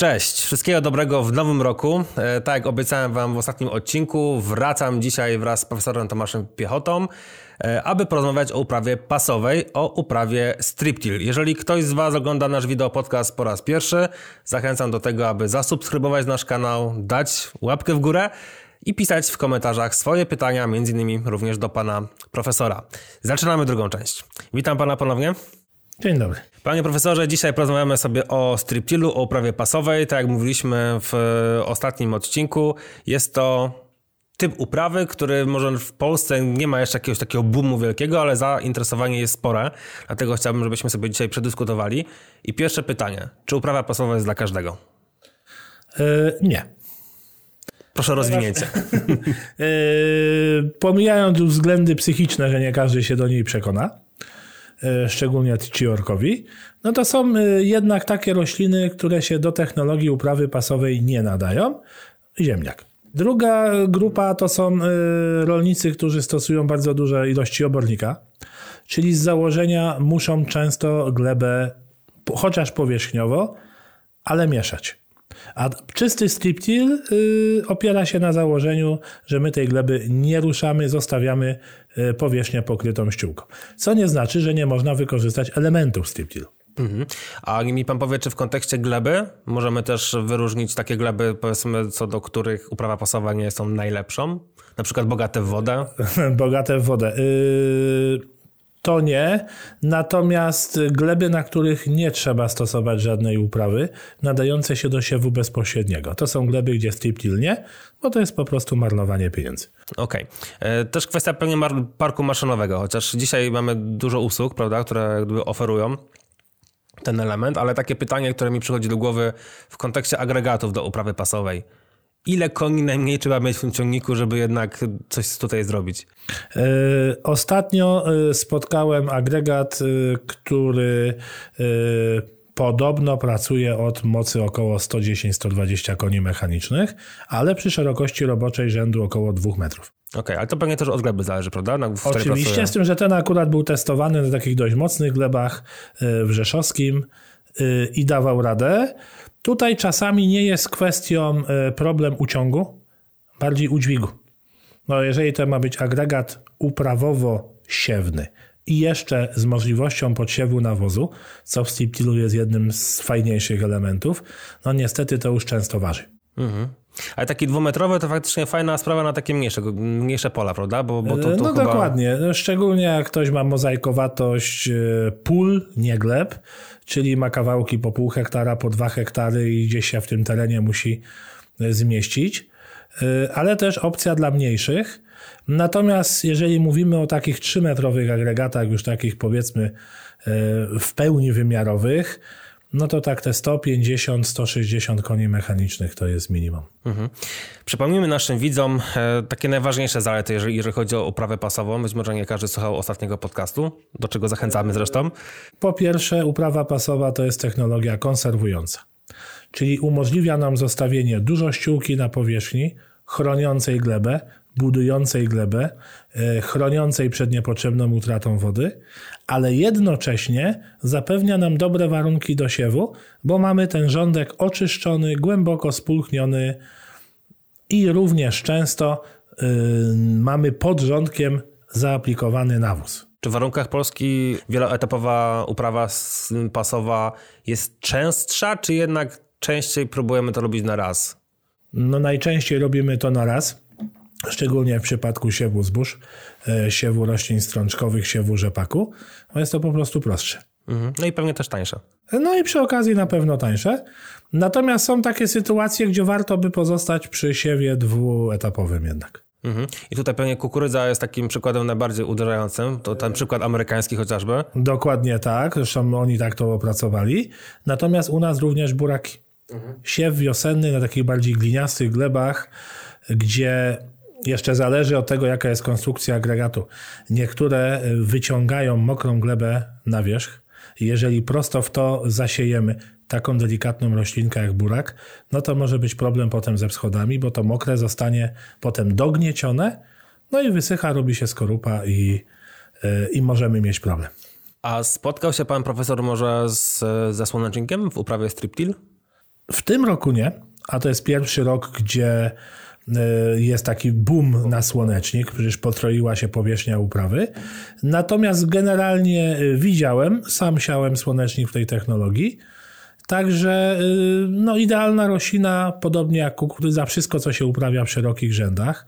Cześć, wszystkiego dobrego w nowym roku. E, tak jak obiecałem Wam w ostatnim odcinku, wracam dzisiaj wraz z profesorem Tomaszem Piechotą, e, aby porozmawiać o uprawie pasowej, o uprawie striptil. Jeżeli ktoś z Was ogląda nasz wideo podcast po raz pierwszy, zachęcam do tego, aby zasubskrybować nasz kanał, dać łapkę w górę i pisać w komentarzach swoje pytania, między innymi również do Pana profesora. Zaczynamy drugą część. Witam Pana ponownie. Dzień dobry. Panie profesorze, dzisiaj porozmawiamy sobie o striptilu, o uprawie pasowej. Tak jak mówiliśmy w ostatnim odcinku, jest to typ uprawy, który może w Polsce nie ma jeszcze jakiegoś takiego boomu wielkiego, ale zainteresowanie jest spore. Dlatego chciałbym, żebyśmy sobie dzisiaj przedyskutowali. I pierwsze pytanie, czy uprawa pasowa jest dla każdego? Yy, nie. Proszę o rozwinięcie. yy, pomijając względy psychiczne, że nie każdy się do niej przekona, E, szczególnie ci orkowi, no to są e, jednak takie rośliny, które się do technologii uprawy pasowej nie nadają. Ziemniak. Druga grupa to są e, rolnicy, którzy stosują bardzo duże ilości obornika, czyli z założenia muszą często glebę, chociaż powierzchniowo, ale mieszać. A czysty striptil y, opiera się na założeniu, że my tej gleby nie ruszamy, zostawiamy y, powierzchnię pokrytą ściółką. Co nie znaczy, że nie można wykorzystać elementów striptilu. Mhm. A mi pan powie, czy w kontekście gleby możemy też wyróżnić takie gleby, powiedzmy, co do których uprawa pasowa nie są najlepszą? Na przykład bogate w wodę? bogate w wodę. Yy to nie. Natomiast gleby, na których nie trzeba stosować żadnej uprawy, nadające się do siewu bezpośredniego. To są gleby, gdzie striptil nie, bo to jest po prostu marnowanie pieniędzy. Okej. Okay. E, też kwestia pewnie parku maszynowego, chociaż dzisiaj mamy dużo usług, prawda, które jakby oferują ten element, ale takie pytanie, które mi przychodzi do głowy w kontekście agregatów do uprawy pasowej ile koni najmniej trzeba mieć w tym ciągniku, żeby jednak coś tutaj zrobić? E, ostatnio e, spotkałem agregat, e, który podobno pracuje od mocy około 110-120 koni mechanicznych, ale przy szerokości roboczej rzędu około 2 metrów. Okej, okay, ale to pewnie też od gleby zależy, prawda? Na, Oczywiście, z tym, że ten akurat był testowany na takich dość mocnych glebach w Rzeszowskim i dawał radę. Tutaj czasami nie jest kwestią e, problem uciągu, bardziej udźwigu. No jeżeli to ma być agregat uprawowo-siewny i jeszcze z możliwością podsiewu nawozu, co w striptilu jest jednym z fajniejszych elementów, no niestety to już często waży. Mhm. Ale taki dwumetrowy to faktycznie fajna sprawa na takie mniejsze, mniejsze pola, prawda? Bo, bo to, to no chyba... dokładnie. Szczególnie jak ktoś ma mozaikowatość e, pól, nie gleb, czyli ma kawałki po pół hektara, po dwa hektary i gdzieś się w tym terenie musi e, zmieścić. E, ale też opcja dla mniejszych. Natomiast jeżeli mówimy o takich 3-metrowych agregatach, już takich powiedzmy w pełni wymiarowych, no to tak te 150-160 koni mechanicznych to jest minimum. Mhm. Przypomnijmy naszym widzom e, takie najważniejsze zalety, jeżeli, jeżeli chodzi o uprawę pasową. Być może nie każdy słuchał ostatniego podcastu, do czego zachęcamy zresztą. Po pierwsze, uprawa pasowa to jest technologia konserwująca, czyli umożliwia nam zostawienie dużo ściółki na powierzchni, chroniącej glebę, budującej glebę, e, chroniącej przed niepotrzebną utratą wody, ale jednocześnie zapewnia nam dobre warunki do siewu, bo mamy ten rządek oczyszczony, głęboko spulchniony i również często yy, mamy pod rządkiem zaaplikowany nawóz. Czy w warunkach Polski wieloetapowa uprawa pasowa jest częstsza, czy jednak częściej próbujemy to robić na raz? No najczęściej robimy to na raz szczególnie w przypadku siewu zbóż, e, siewu roślin strączkowych, siewu rzepaku, no jest to po prostu prostsze. Mhm. No i pewnie też tańsze. No i przy okazji na pewno tańsze. Natomiast są takie sytuacje, gdzie warto by pozostać przy siewie dwuetapowym jednak. Mhm. I tutaj pewnie kukurydza jest takim przykładem najbardziej uderzającym. To ten przykład amerykański chociażby. Dokładnie tak. Zresztą oni tak to opracowali. Natomiast u nas również buraki. Mhm. Siew wiosenny na takich bardziej gliniastych glebach, gdzie jeszcze zależy od tego, jaka jest konstrukcja agregatu. Niektóre y, wyciągają mokrą glebę na wierzch. Jeżeli prosto w to zasiejemy taką delikatną roślinkę jak burak, no to może być problem potem ze wschodami, bo to mokre zostanie potem dogniecione, no i wysycha, robi się skorupa i, y, i możemy mieć problem. A spotkał się pan profesor może z, ze słonecznikiem w uprawie striptil? W tym roku nie, a to jest pierwszy rok, gdzie jest taki boom na słonecznik, przecież potroiła się powierzchnia uprawy. Natomiast generalnie y, widziałem, sam siałem słonecznik w tej technologii. Także y, no, idealna roślina, podobnie jak kukurydza, wszystko co się uprawia w szerokich rzędach.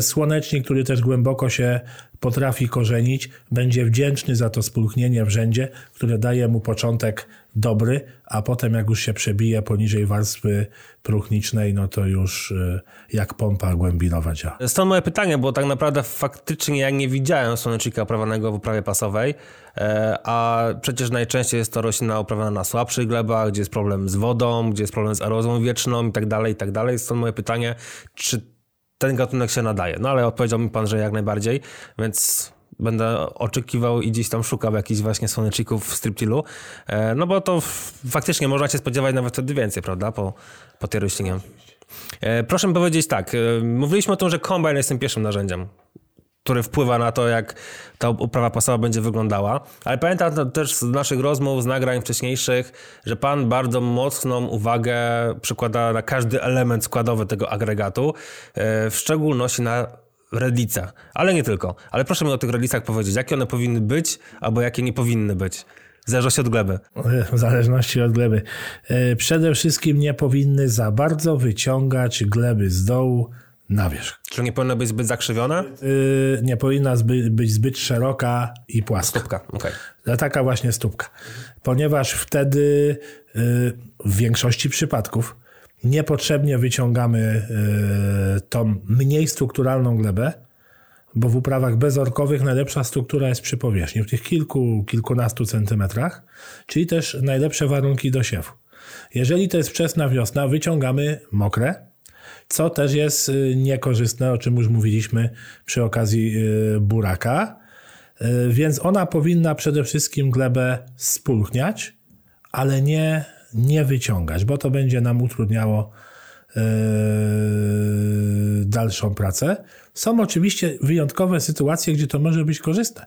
Słonecznik, który też głęboko się potrafi korzenić, będzie wdzięczny za to spulchnienie w rzędzie, które daje mu początek dobry, a potem jak już się przebije poniżej warstwy próchnicznej, no to już y, jak pompa głębinowa działa. Stąd moje pytanie, bo tak naprawdę faktycznie ja nie widziałem słonecznika uprawianego w uprawie pasowej, e, a przecież najczęściej jest to roślina uprawiana na słabszych glebach, gdzie jest problem z wodą, gdzie jest problem z erozją wietrzną i tak dalej, i tak dalej. Stąd moje pytanie, czy ten gatunek się nadaje. No ale odpowiedział mi pan, że jak najbardziej, więc będę oczekiwał i gdzieś tam szukał jakichś właśnie słoneczników w striptilu, e, no bo to faktycznie można się spodziewać nawet wtedy więcej, prawda, po, po tej roślinie. E, proszę powiedzieć tak, e, mówiliśmy o tym, że kombajn jest tym pierwszym narzędziem który wpływa na to, jak ta uprawa pasowa będzie wyglądała. Ale pamiętam też z naszych rozmów, z nagrań wcześniejszych, że pan bardzo mocną uwagę przykłada na każdy element składowy tego agregatu, e, w szczególności na redlice, ale nie tylko. Ale proszę mi o tych redlicach powiedzieć, jakie one powinny być, albo jakie nie powinny być. W zależności od gleby. W zależności od gleby. Przede wszystkim nie powinny za bardzo wyciągać gleby z dołu, na wierzch. Czy nie powinna być zbyt zakrzywiona? Yy, nie powinna zbyt, być zbyt szeroka i płaska. Stópka, okej. Okay. Taka właśnie stópka. Ponieważ wtedy yy, w większości przypadków niepotrzebnie wyciągamy yy, tą mniej strukturalną glebę, bo w uprawach bezorkowych najlepsza struktura jest przy powierzchni, w tych kilku, kilkunastu centymetrach, czyli też najlepsze warunki do siewu. Jeżeli to jest wczesna wiosna, wyciągamy mokre, co też jest y, niekorzystne, o czym już mówiliśmy przy okazji y, buraka. Y, więc ona powinna przede wszystkim glebę spulchniać, ale nie, nie wyciągać, bo to będzie nam utrudniało dalszą pracę. Są oczywiście wyjątkowe sytuacje, gdzie to może być korzystne.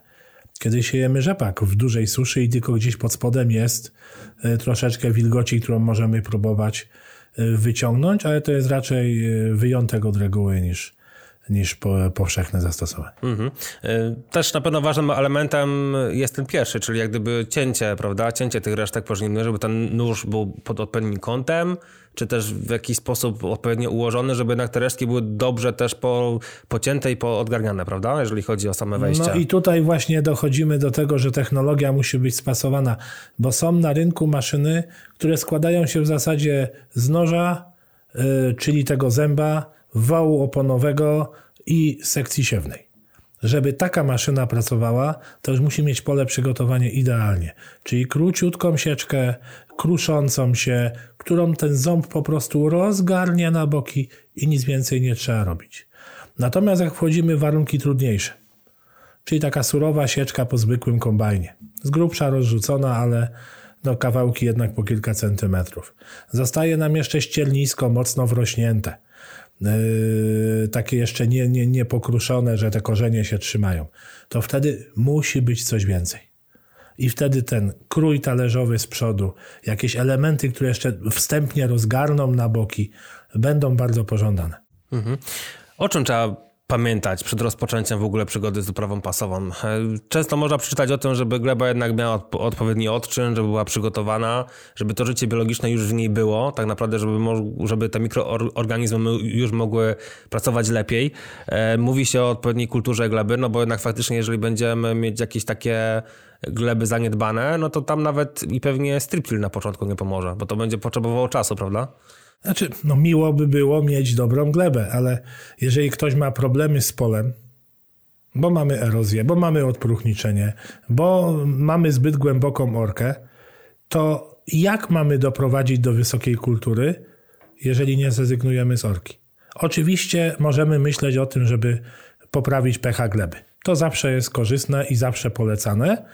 Kiedy siejemy rzepak w dużej suszy i tylko gdzieś pod spodem jest troszeczkę wilgoci, którą możemy próbować wyciągnąć, ale to jest raczej e, wyjątek od reguły niż, niż powszechne zastosowanie. Mhm. E, też na pewno ważnym elementem jest ten pierwszy, czyli jak gdyby cięcie, prawda? Cięcie tych resztek pożniwnych, żeby ten nóż był pod odpowiednim kątem, czy też w jakiś sposób odpowiednio ułożony, żeby jednak te resztki były dobrze też po, pocięte i poodgarniane, prawda? Jeżeli chodzi o same wejścia. No i tutaj właśnie dochodzimy do tego, że technologia musi być spasowana, bo są na rynku maszyny, które składają się w zasadzie z noża, yy, czyli tego zęba, wału oponowego i sekcji siewnej. Żeby taka maszyna pracowała, to już musi mieć pole przygotowanie idealnie, czyli króciutką sieczkę, kruszącą się, którą ten ząb po prostu rozgarnia na boki i nic więcej nie trzeba robić. Natomiast jak wchodzimy w warunki trudniejsze, czyli taka surowa sieczka po zwykłym kombajnie, z grubsza rozrzucona, ale no kawałki jednak po kilka centymetrów. Zostaje nam jeszcze ściernisko mocno wrośnięte Yy, takie jeszcze nie, nie, nie pokruszone, że te korzenie się trzymają, to wtedy musi być coś więcej. I wtedy ten krój talerzowy z przodu, jakieś elementy, które jeszcze wstępnie rozgarną na boki, będą bardzo pożądane. Mhm. O czym trzeba pamiętać przed rozpoczęciem w ogóle przygody z uprawą pasową. E, często można przeczytać o tym, żeby gleba jednak miała odpowiedni odczyn, żeby była przygotowana, żeby to życie biologiczne już w niej było, tak naprawdę, żeby, żeby te mikroorganizmy już mogły pracować lepiej. E, mówi się o odpowiedniej kulturze gleby, no bo jednak faktycznie, jeżeli będziemy mieć jakieś takie gleby zaniedbane, no to tam nawet i pewnie striptil na początku nie pomoże, bo to będzie potrzebowało czasu, prawda? Znaczy, no miło by było mieć dobrą glebę, ale jeżeli ktoś ma problemy z polem, bo mamy erozję, bo mamy odpróchniczenie, bo mamy zbyt głęboką orkę, to jak mamy doprowadzić do wysokiej kultury, jeżeli nie zrezygnujemy z orki? Oczywiście możemy myśleć o tym, żeby poprawić pH gleby. To zawsze jest korzystne i zawsze polecane.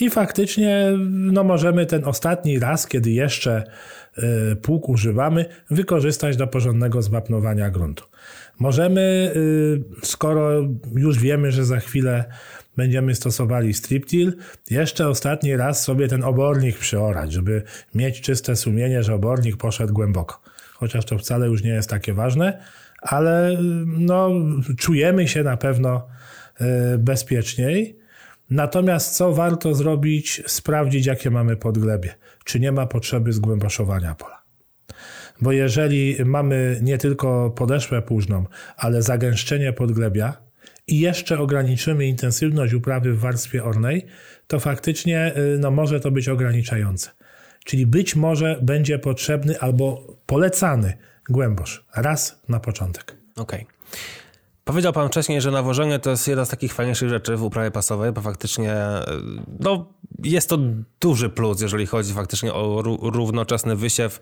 I faktycznie no, możemy ten ostatni raz, kiedy jeszcze y, pług używamy, wykorzystać do porządnego zwapnowania gruntu. Możemy, y, skoro już wiemy, że za chwilę będziemy stosowali striptil, jeszcze ostatni raz sobie ten obornik przeorać, żeby mieć czyste sumienie, że obornik poszedł głęboko. Chociaż to wcale już nie jest takie ważne, ale no, czujemy się na pewno bezpieczniej. Natomiast co warto zrobić? Sprawdzić, jakie mamy podglebie. Czy nie ma potrzeby zgłęboszowania pola. Bo jeżeli mamy nie tylko podeszwę płużną, ale zagęszczenie podglebia i jeszcze ograniczymy intensywność uprawy w warstwie ornej, to faktycznie y, no, może to być ograniczające. Czyli być może będzie potrzebny albo polecany głębosz raz na początek. Okej. Okay. Powiedział Pan wcześniej, że nawożenie to jest jedna z takich fajniejszych rzeczy w uprawie pasowej, bo faktycznie no, jest to duży plus, jeżeli chodzi faktycznie o równoczesny wysiew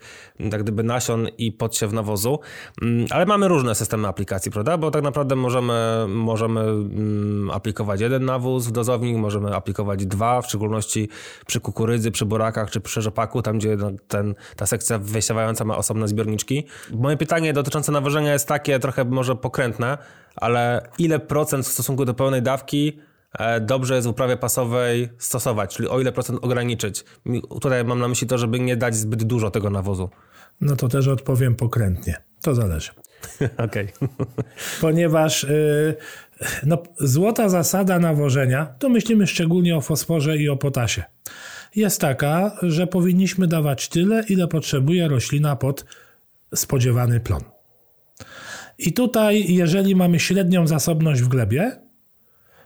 tak gdyby nasion i podsiew nawozu. Mm, ale mamy różne systemy aplikacji, prawda? Bo tak naprawdę możemy, możemy mm, aplikować jeden nawóz w dozownik, możemy aplikować dwa, w szczególności przy kukurydzy, przy burakach czy przy rzepaku, tam gdzie ten, ta sekcja wysiewająca ma osobne zbiorniczki. Moje pytanie dotyczące nawożenia jest takie trochę może pokrętne, ale ile procent w stosunku do pełnej dawki e, dobrze jest w uprawie pasowej stosować, czyli o ile procent ograniczyć. Tutaj mam na myśli to, żeby nie dać zbyt dużo tego nawozu. No to też odpowiem pokrętnie. To zależy. Okej. Ponieważ yy, no, złota zasada nawożenia, to myślimy szczególnie o fosforze i o potasie, jest taka, że powinniśmy dawać tyle, ile potrzebuje roślina pod spodziewany plon. I tutaj, jeżeli mamy średnią zasobność w glebie,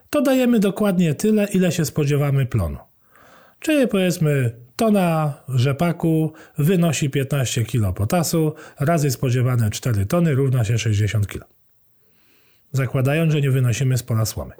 to dajemy dokładnie tyle, ile się spodziewamy plonu. Czyli powiedzmy, tona rzepaku wynosi 15 kg potasu, razy spodziewane 4 tony równa się 60 kg. Zakładając, że nie wynosimy z pola słomy.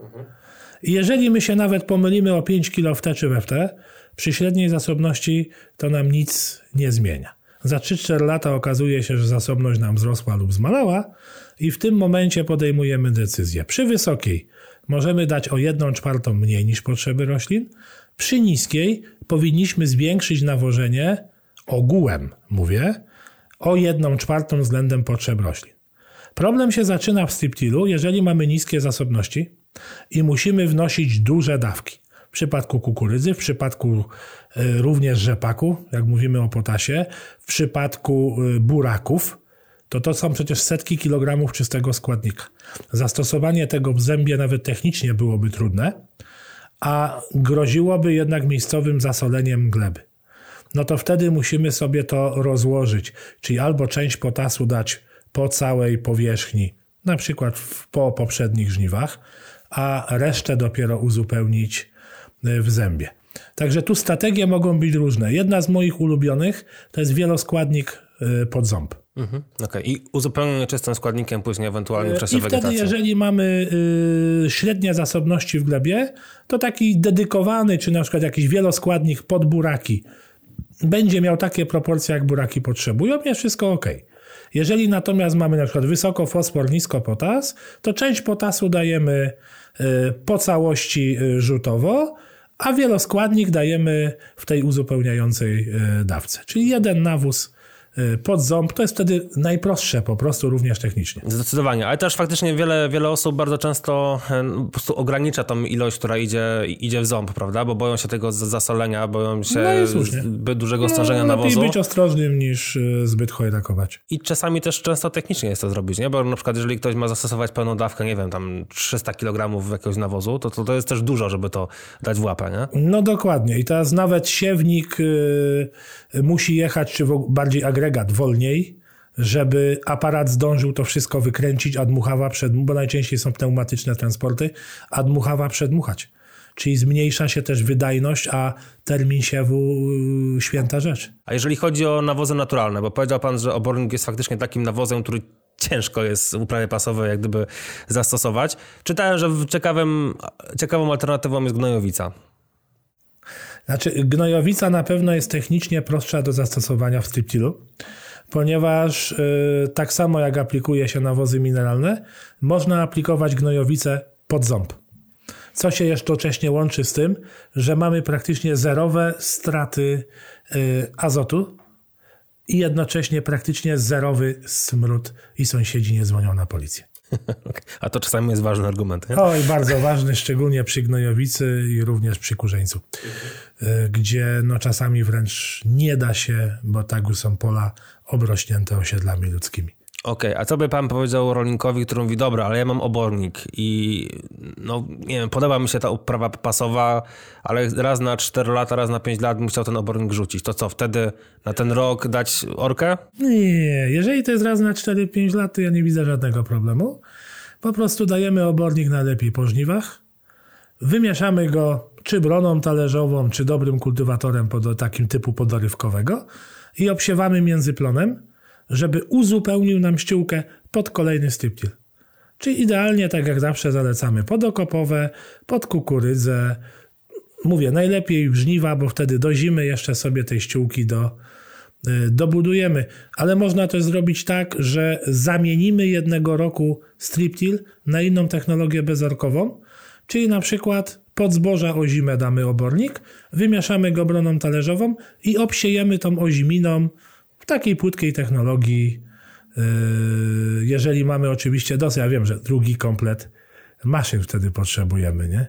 I jeżeli my się nawet pomylimy o 5 kg w te czy we w te, przy średniej zasobności to nam nic nie zmienia. Za 3-4 lata okazuje się, że zasobność nam wzrosła lub zmalała i w tym momencie podejmujemy decyzję. Przy wysokiej możemy dać o 1 czwartą mniej niż potrzeby roślin, przy niskiej powinniśmy zwiększyć nawożenie ogółem, mówię, o 1 czwartą względem potrzeb roślin. Problem się zaczyna w striptilu, jeżeli mamy niskie zasobności i musimy wnosić duże dawki. Przypadku kukurydzy, w przypadku e, również rzepaku, jak mówimy o potasie, w przypadku e, buraków, to to są przecież setki kilogramów czystego składnika. Zastosowanie tego w zębie nawet technicznie byłoby trudne, a groziłoby jednak miejscowym zasoleniem gleby. No to wtedy musimy sobie to rozłożyć, czyli albo część potasu dać po całej powierzchni, na przykład po poprzednich żniwach, a resztę dopiero uzupełnić w zębie. Także tu strategie mogą być różne. Jedna z moich ulubionych to jest wieloskładnik y, pod ząb. Mhm, okay. I uzupełnienie czystym składnikiem później ewentualnie w czasie I wtedy, jeżeli mamy y, średnie zasobności w glebie, to taki dedykowany, czy na przykład jakiś wieloskładnik pod buraki będzie miał takie proporcje, jak buraki potrzebują, jest wszystko ok. Jeżeli natomiast mamy na przykład wysoko fosfor, nisko potas, to część potasu dajemy y, po całości y, rzutowo, a wieloskładnik dajemy w tej uzupełniającej y, dawce. Czyli jeden nawóz pod ząb, to jest wtedy najprostsze po prostu, również technicznie. Zdecydowanie, ale też faktycznie wiele, wiele osób bardzo często e, po prostu ogranicza tą ilość, która idzie, idzie w ząb, prawda? Bo boją się tego zasolenia, boją się no zbyt dużego no, stężenia no, nawozu. Lepiej być ostrożnym niż y, zbyt chojrakować. I czasami też często technicznie jest to zrobić, nie? Bo na przykład jeżeli ktoś ma zastosować pełną dawkę, nie wiem, tam 300 kg jakiegoś nawozu, to, to to jest też dużo, żeby to dać w łapę, nie? No dokładnie i teraz nawet siewnik y, musi jechać, czy bardziej agregat wolniej, żeby aparat zdążył to wszystko wykręcić, a dmuchawa przed, bo najczęściej są pneumatyczne transporty, a dmuchawa przedmuchać. Czyli zmniejsza się też wydajność, a termin siewu święta rzecz. A jeżeli chodzi o nawozy naturalne, bo powiedział pan, że obornik jest faktycznie takim nawozem, który ciężko jest uprawie pasowej jak gdyby zastosować. Czytałem, że ciekawym, ciekawą alternatywą jest gnojowica. Znaczy, gnojowica na pewno jest technicznie prostsza do zastosowania w striptilu, ponieważ yy, tak samo jak aplikuje się nawozy mineralne, można aplikować gnojowicę pod ząb. Co się jednocześnie łączy z tym, że mamy praktycznie zerowe straty yy, azotu i jednocześnie praktycznie zerowy smród i sąsiedzi nie dzwonią na policję. A to czasami jest ważny argument. Nie? Oj, bardzo ważny, szczególnie przy gnojowicy i również przy kurzeńcu, y, gdzie no czasami wręcz nie da się, bo tak są pola obrośnięte osiedlami ludzkimi. Okej, okay, a co by pan powiedział rolnikowi, który mówi, dobra, ale ja mam obornik i no nie wiem, podoba mi się ta uprawa pasowa, ale raz na 4 lata, raz na 5 lat chciał ten obornik rzucić. To co, wtedy na ten rok dać orkę? Nie, jeżeli to jest raz na 4-5 lat, to ja nie widzę żadnego problemu. Po prostu dajemy obornik najlepiej po żniwach, wymieszamy go czy broną talerzową, czy dobrym kultywatorem pod, takim typu podorywkowego i obsiewamy między plonem, żeby uzupełnił nam ściółkę pod kolejny styptil. Czyli idealnie, tak jak zawsze, zalecamy podokopowe, pod kukurydzę. Mówię, najlepiej żniwa, bo wtedy do zimy jeszcze sobie tej ściółki do, y, dobudujemy. Ale można też zrobić tak, że zamienimy jednego roku striptil na inną technologię bezorkową, czyli na przykład pod zboża ozimę damy obornik, wymieszamy go broną talerzową i obsiejemy tą oziminą takiej płytkiej technologii, yy, jeżeli mamy oczywiście dosyć, ja wiem, że drugi komplet maszyn wtedy potrzebujemy, nie?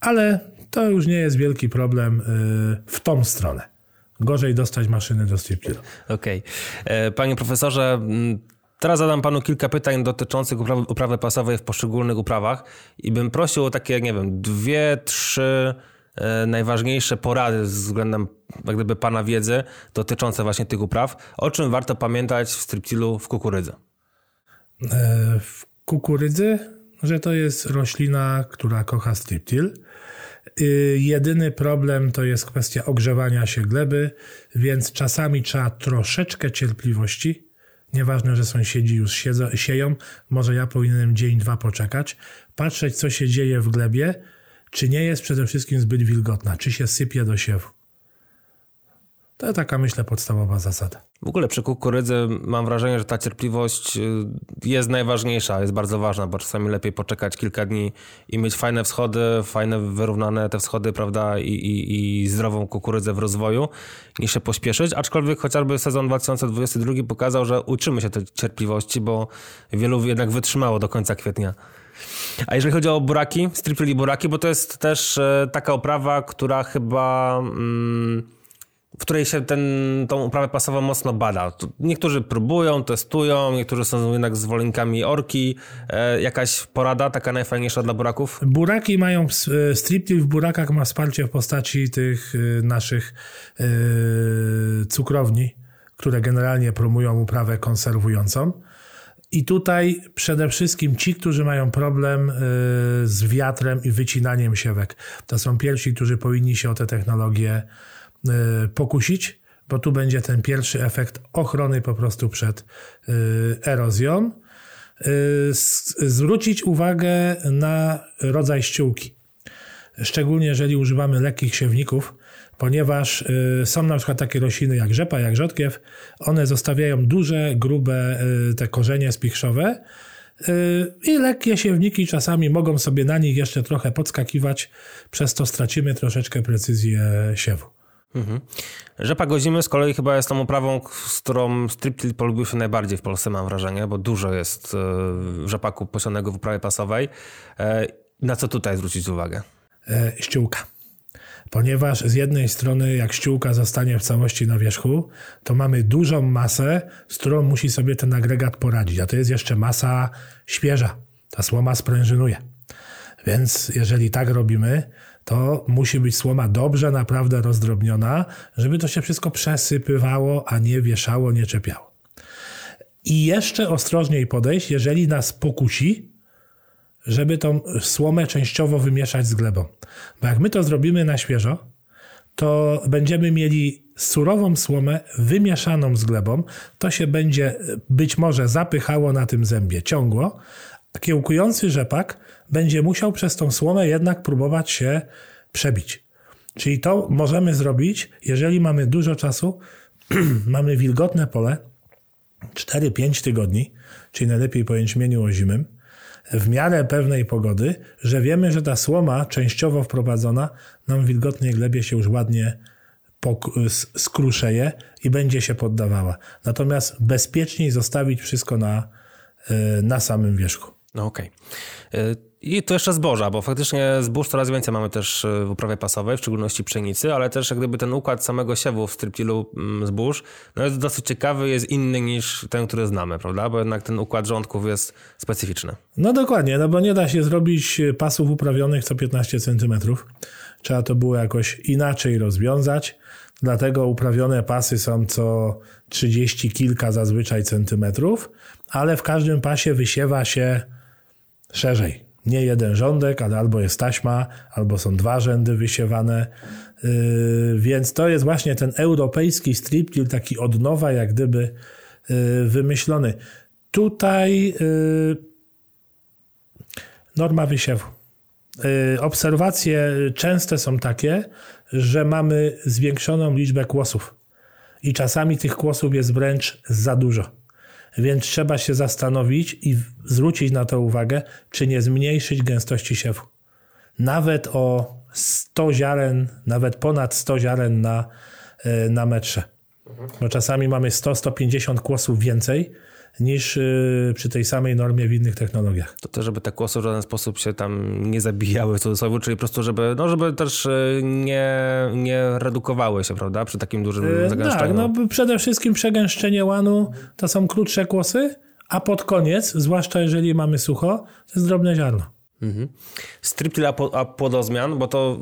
Ale to już nie jest wielki problem yy, w tą stronę. Gorzej dostać maszyny do striptilu. Okej. Okay. E, panie profesorze, teraz zadam panu kilka pytań dotyczących uprawy, uprawy pasowej w poszczególnych uprawach i bym prosił o takie, nie wiem, dwie, trzy najważniejsze porady względem jak gdyby pana wiedzy dotyczące właśnie tych upraw. O czym warto pamiętać w striptilu w kukurydzy? E, w kukurydzy, że to jest roślina, która kocha striptil. E, jedyny problem to jest kwestia ogrzewania się gleby, więc czasami trzeba troszeczkę cierpliwości. Nieważne, że sąsiedzi już siedzą, sieją, może ja powinienem dzień, dwa poczekać, patrzeć, co się dzieje w glebie, czy nie jest przede wszystkim zbyt wilgotna, czy się sypie do siewu. To taka, myślę, podstawowa zasada. W ogóle przy kukurydzy mam wrażenie, że ta cierpliwość y, jest najważniejsza, jest bardzo ważna, bo czasami lepiej poczekać kilka dni i mieć fajne wschody, fajne, wyrównane te wschody, prawda, i, i, i zdrową kukurydzę w rozwoju, niż się pośpieszyć. Aczkolwiek chociażby sezon 2022 pokazał, że uczymy się tej cierpliwości, bo wielu jednak wytrzymało do końca kwietnia. A jeżeli chodzi o buraki, striptili buraki, bo to jest też e, taka oprawa, która chyba... Mm, w której się ten, tą uprawę pasową mocno bada. Niektórzy próbują, testują, niektórzy są jednak zwolennikami orki. E, jakaś porada taka najfajniejsza dla buraków? Buraki mają, e, striptil w burakach ma wsparcie w postaci tych naszych cukrowni, które generalnie promują uprawę konserwującą. I tutaj przede wszystkim ci, którzy mają problem y, z wiatrem i wycinaniem siewek, to są pierwsi, którzy powinni się o te technologie y, pokusić, bo tu będzie ten pierwszy efekt ochrony po prostu przed y, erozją. Zwrócić uwagę na rodzaj ściółki. Szczególnie jeżeli używamy lekkich siewników, ponieważ y, są na przykład takie rośliny jak rzepa, jak rzodkiew, one zostawiają duże, grube y, te korzenie spichrzowe y, i lekkie siewniki czasami mogą sobie na nich jeszcze trochę podskakiwać, przez to stracimy troszeczkę precyzję siewu. Mhm. Rzepa gozimy z kolei chyba jest tą uprawą, z którą striptil polubił się najbardziej w Polsce, mam wrażenie, bo dużo jest rzepaku posianego w uprawie pasowej. E, na co tutaj zwrócić uwagę? E, ściółka ponieważ z jednej strony, jak ściółka zostanie w całości na wierzchu, to mamy dużą masę, z którą musi sobie ten agregat poradzić, a to jest jeszcze masa świeża. Ta słoma sprężynuje. Więc jeżeli tak robimy, to musi być słoma dobrze, naprawdę rozdrobniona, żeby to się wszystko przesypywało, a nie wieszało, nie czepiało. I jeszcze ostrożniej podejść, jeżeli nas pokusi, żeby tą słomę częściowo wymieszać z glebą. Bo jak my to zrobimy na świeżo, to będziemy mieli surową słomę wymieszaną z glebą. To się będzie być może zapychało na tym zębie ciągło, kiełkujący rzepak będzie musiał przez tą słomę jednak próbować się przebić. Czyli to możemy zrobić, jeżeli mamy dużo czasu, mamy wilgotne pole, 4-5 tygodni, czyli najlepiej po jęczmieniu ozimym, w miarę pewnej pogody, że wiemy, że ta słoma częściowo wprowadzona nam wilgotnej glebie się już ładnie skruszeje i będzie się poddawała. Natomiast bezpieczniej zostawić wszystko na, e, na samym wierzchu. No okej. Okay. I to jeszcze zboża, bo faktycznie zbóż coraz więcej mamy też y, w uprawie pasowej, w szczególności pszenicy, ale też jak gdyby ten układ samego siewu w striptilu mm, zbóż no jest dosyć ciekawy, jest inny niż ten, który znamy, prawda? Bo jednak ten układ rządków jest specyficzny. No dokładnie, no bo nie da się zrobić pasów uprawionych co 15 cm. Trzeba to było jakoś inaczej rozwiązać. Dlatego uprawione pasy są co 30 kilka zazwyczaj centymetrów, ale w każdym pasie wysiewa się szerzej. Nie jeden rządek, ale albo jest taśma, albo są dwa rzędy wysiewane. Yy, więc to jest właśnie ten europejski striptil, taki od nowa, jak gdyby yy, wymyślony. Tutaj yy, norma wysiewu. Obserwacje częste są takie, że mamy zwiększoną liczbę kłosów i czasami tych kłosów jest wręcz za dużo. Więc trzeba się zastanowić i zwrócić na to uwagę, czy nie zmniejszyć gęstości siewu. Nawet o 100 ziaren, nawet ponad 100 ziaren na, e, na metrze. Bo czasami mamy 100-150 kłosów więcej, niż y, przy tej samej normie w innych technologiach. To też, żeby te kłosy w żaden sposób się tam nie zabijały w cudzysłowie, czyli po prostu, żeby, no, żeby też y, nie, nie redukowały się, prawda, przy takim dużym y, zagęszczeniu. Tak, no przede wszystkim przegęszczenie łanu to są krótsze kłosy, a pod koniec, zwłaszcza jeżeli mamy sucho, to jest drobne ziarno. Mhm. Striptil a, płodozmian, bo to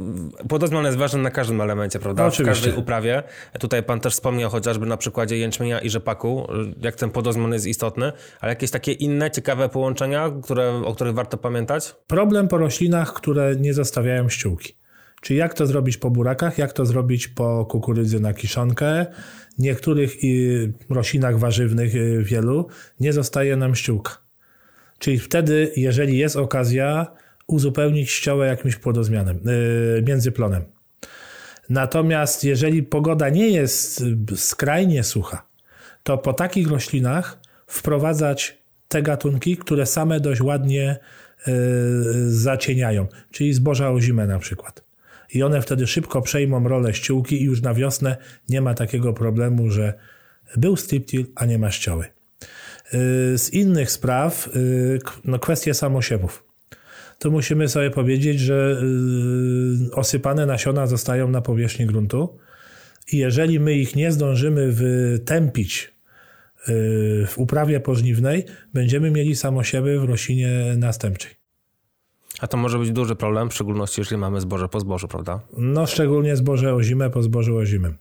płodozmian jest ważny na każdym elemencie, prawda? No, oczywiście. W każdej uprawie. Tutaj pan też wspomniał chociażby na przykładzie jęczmienia i rzepaku, jak ten płodozmian jest istotny, ale jakieś takie inne ciekawe połączenia, które, o których warto pamiętać? Problem po roślinach, które nie zostawiają ściółki. Czyli jak to zrobić po burakach, jak to zrobić po kukurydzy na kiszonkę. Niektórych roślinach warzywnych y, wielu nie zostaje nam ściółka. Czyli wtedy, jeżeli jest okazja, uzupełnić ściołę jakimś płodozmianem, yy, międzyplonem. Natomiast jeżeli pogoda nie jest skrajnie sucha, to po takich roślinach wprowadzać te gatunki, które same dość ładnie yy, zacieniają, czyli zboża ozime na przykład. I one wtedy szybko przejmą rolę ściółki i już na wiosnę nie ma takiego problemu, że był striptil, a nie ma ścioły. Y, z innych spraw, y, no kwestie samosiewów. To musimy sobie powiedzieć, że y, osypane nasiona zostają na powierzchni gruntu i jeżeli my ich nie zdążymy wytępić w uprawie pożniwnej, będziemy mieli samosiewy w roślinie następczej. A to może być duży problem, w szczególności jeżeli mamy zboże po zbożu, prawda? No, szczególnie zboże o zimę po zbożu o zimę.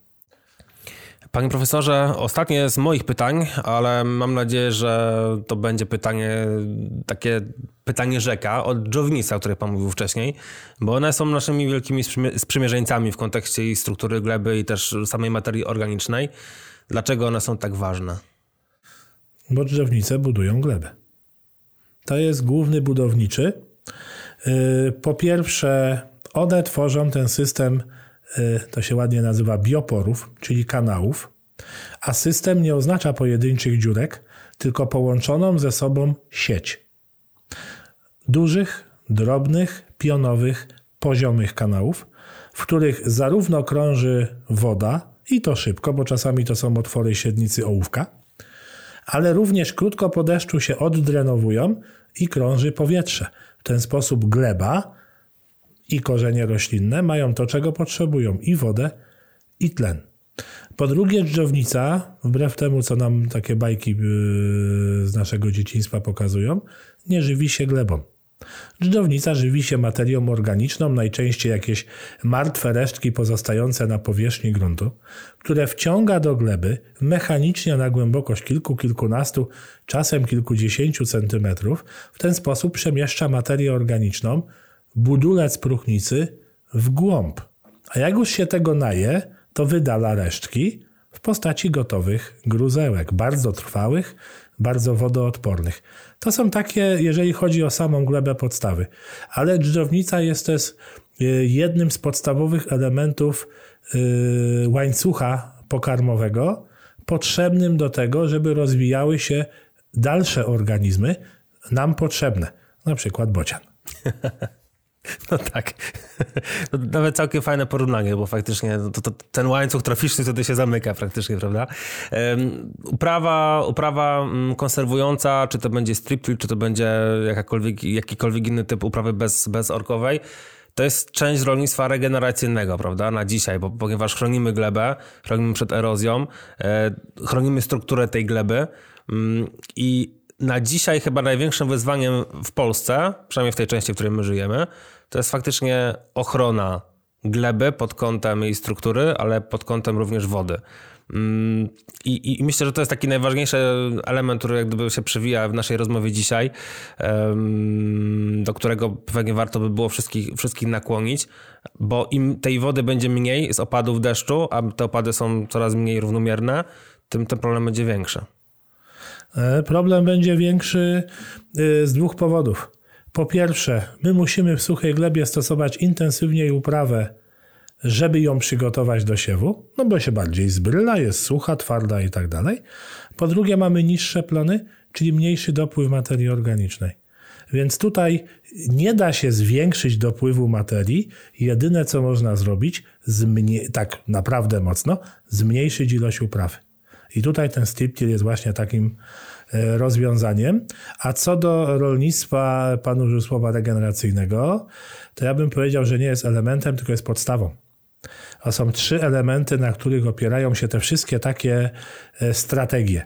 Panie profesorze, ostatnie z moich pytań, ale mam nadzieję, że to będzie pytanie, takie pytanie rzeka od dżownica, o której pan mówił wcześniej, bo one są naszymi wielkimi sprzymierzeńcami w kontekście i struktury gleby i też samej materii organicznej. Dlaczego one są tak ważne? Bo drzewnice budują glebę. To jest główny budowniczy. Y, po pierwsze, one tworzą ten system to się ładnie nazywa bioporów, czyli kanałów, a system nie oznacza pojedynczych dziurek, tylko połączoną ze sobą sieć. Dużych, drobnych, pionowych, poziomych kanałów, w których zarówno krąży woda, i to szybko, bo czasami to są otwory średnicy ołówka, ale również krótko po deszczu się oddrenowują i krąży powietrze. W ten sposób gleba i korzenie roślinne mają to, czego potrzebują i wodę, i tlen. Po drugie, dżdżownica, wbrew temu, co nam takie bajki yy, z naszego dzieciństwa pokazują, nie żywi się glebą. Dżdżownica żywi się materią organiczną, najczęściej jakieś martwe resztki pozostające na powierzchni gruntu, które wciąga do gleby mechanicznie na głębokość kilku, kilkunastu, czasem kilkudziesięciu centymetrów. W ten sposób przemieszcza materię organiczną budulec próchnicy w głąb. A jak już się tego naje, to wydala resztki w postaci gotowych gruzełek, bardzo trwałych, bardzo wodoodpornych. To są takie, jeżeli chodzi o samą glebę, podstawy. Ale dżdżownica jest też y, jednym z podstawowych elementów y, łańcucha pokarmowego, potrzebnym do tego, żeby rozwijały się dalsze organizmy nam potrzebne, na przykład bocian. No tak. To nawet całkiem fajne porównanie, bo faktycznie to, to, ten łańcuch troficzny wtedy się zamyka praktycznie, prawda? Um, uprawa, uprawa mm, konserwująca, czy to będzie strip till, czy to będzie jakakolwiek, jakikolwiek inny typ uprawy bez, bezorkowej, to jest część rolnictwa regeneracyjnego, prawda, na dzisiaj, bo, ponieważ chronimy glebę, chronimy przed erozją, e, chronimy strukturę tej gleby mm, i na dzisiaj chyba największym wyzwaniem w Polsce, przynajmniej w tej części, w której my żyjemy, to jest faktycznie ochrona gleby pod kątem jej struktury, ale pod kątem również wody. Mm, I, I, myślę, że to jest taki najważniejszy element, który jak gdyby się przewija w naszej rozmowie dzisiaj, do którego pewnie warto by było wszystkich, wszystkich nakłonić, bo im tej wody będzie mniej z opadów deszczu, a te opady są coraz mniej równomierne, tym ten problem będzie większy. E, problem będzie większy y, z dwóch powodów. Po pierwsze, my musimy w suchej glebie stosować intensywniej uprawę, żeby ją przygotować do siewu, no bo się bardziej zbryla, jest sucha, twarda i tak dalej. Po drugie, mamy niższe plony, czyli mniejszy dopływ materii organicznej. Więc tutaj nie da się zwiększyć dopływu materii. Jedyne, co można zrobić, tak naprawdę mocno, zmniejszyć ilość uprawy. I tutaj ten striptil jest właśnie takim rozwiązaniem. A co do rolnictwa panu użył słowa regeneracyjnego, to ja bym powiedział, że nie jest elementem, tylko jest podstawą. A są trzy elementy, na których opierają się te wszystkie takie e, strategie.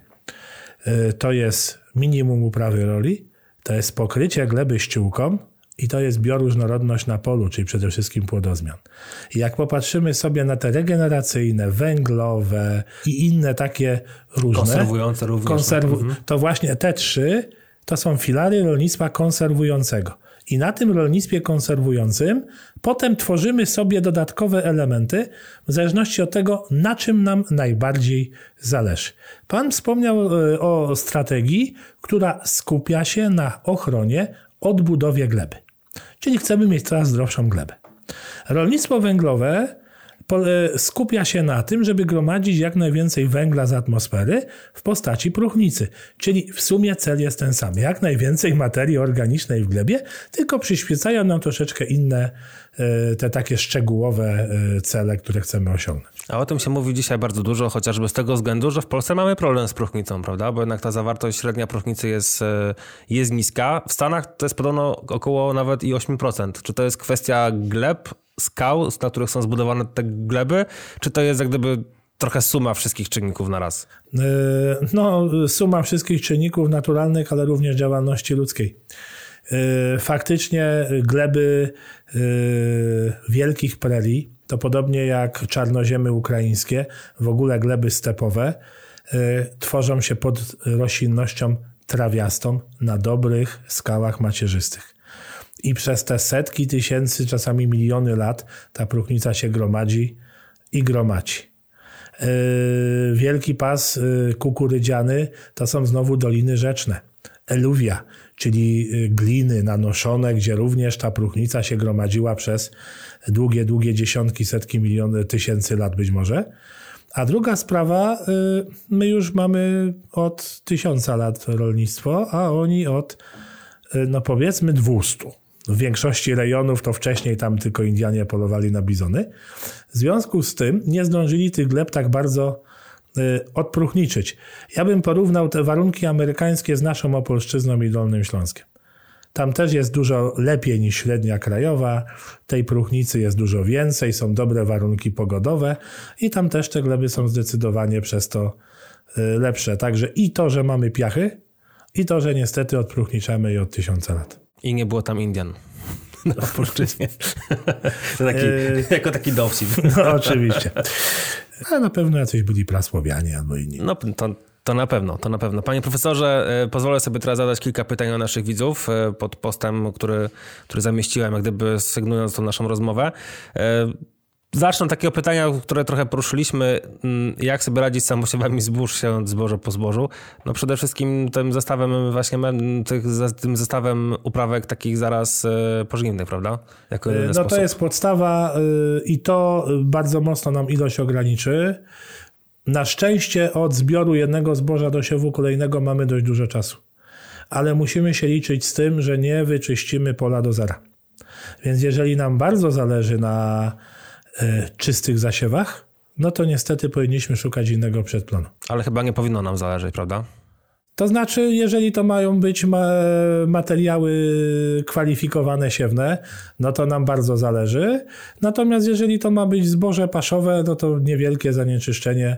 E, to jest minimum uprawy roli, to jest pokrycie gleby ściółką i to jest bioróżnorodność na polu, czyli przede wszystkim płodozmian. I jak popatrzymy sobie na te regeneracyjne, węglowe i inne takie różne... Konserwujące również. Konserwu mhm. to właśnie te trzy to są filary rolnictwa konserwującego. I na tym rolnictwie konserwującym potem tworzymy sobie dodatkowe elementy w zależności od tego, na czym nam najbardziej zależy. Pan wspomniał e, o strategii, która skupia się na ochronie, odbudowie gleby. Czyli chcemy mieć coraz zdrowszą glebę. Rolnictwo węglowe skupia się na tym, żeby gromadzić jak najwięcej węgla z atmosfery w postaci próchnicy. Czyli w sumie cel jest ten sam. Jak najwięcej materii organicznej w glebie, tylko przyświecają nam troszeczkę inne, e, te takie szczegółowe e, cele, które chcemy osiągnąć. A o tym się mówi dzisiaj bardzo dużo, chociażby z tego względu, że w Polsce mamy problem z próchnicą, prawda? Bo jednak ta zawartość średnia próchnicy jest, jest niska. W Stanach to jest podobno około nawet i 8%. Czy to jest kwestia gleb, skał, na których są zbudowane te gleby, czy to jest jak gdyby trochę suma wszystkich czynników na raz? E, no, suma wszystkich czynników naturalnych, ale również działalności ludzkiej. E, faktycznie gleby e, wielkich prerii, to podobnie jak czarnoziemy ukraińskie, w ogóle gleby stepowe, tworzą się pod roślinnością trawiastą na dobrych skałach macierzystych. I przez te setki tysięcy, czasami miliony lat ta próchnica się gromadzi i gromadzi. Yy, wielki pas yy, kukurydziany to są znowu doliny rzeczne. Eluwia, czyli yy, gliny nanoszone, gdzie również ta próchnica się gromadziła przez długie, długie dziesiątki, setki miliony tysięcy lat być może. A druga sprawa, my już mamy od tysiąca lat rolnictwo, a oni od, no powiedzmy, dwustu w większości rejonów to wcześniej tam tylko Indianie polowali na bizony. W związku z tym nie zdążyli tych gleb tak bardzo y, odpruchniczyć. Ja bym porównał te warunki amerykańskie z naszą Opolszczyzną i Dolnym Śląskiem. Tam też jest dużo lepiej niż średnia krajowa, tej próchnicy jest dużo więcej, są dobre warunki pogodowe i tam też te gleby są zdecydowanie przez to y, lepsze. Także i to, że mamy piachy, i to, że niestety odpruchniczamy je od tysiąca lat. I nie było tam Indian na polszczyźnie. taki, e... Jako taki dowcip. No, oczywiście. A na pewno jacyś byli prasłowianie albo inni. No to, to na pewno, to na pewno. Panie profesorze, e, pozwolę sobie teraz zadać kilka pytań o naszych widzów e, pod postem, który, który zamieściłem, jak gdyby sygnując tą naszą rozmowę. E, Zacznę od takiego pytania, które trochę poruszyliśmy. Mm, jak sobie radzić z samosiewami zbóż, się zboże po zbożu? No przede wszystkim tym zestawem właśnie, tych, tym zestawem uprawek takich zaraz e, pożniwnych, prawda? Jako no sposób. to jest podstawa y, i to bardzo mocno nam ilość ograniczy. Na szczęście od zbioru jednego zboża do siewu kolejnego mamy dość dużo czasu. Ale musimy się liczyć z tym, że nie wyczyścimy pola do zera. Więc jeżeli nam bardzo zależy na czystych zasiewach, no to niestety powinniśmy szukać innego przedplonu. Ale chyba nie powinno nam zależeć, prawda? To znaczy, jeżeli to mają być ma materiały kwalifikowane siewne, no to nam bardzo zależy. Natomiast jeżeli to ma być zboże paszowe, no to niewielkie zanieczyszczenie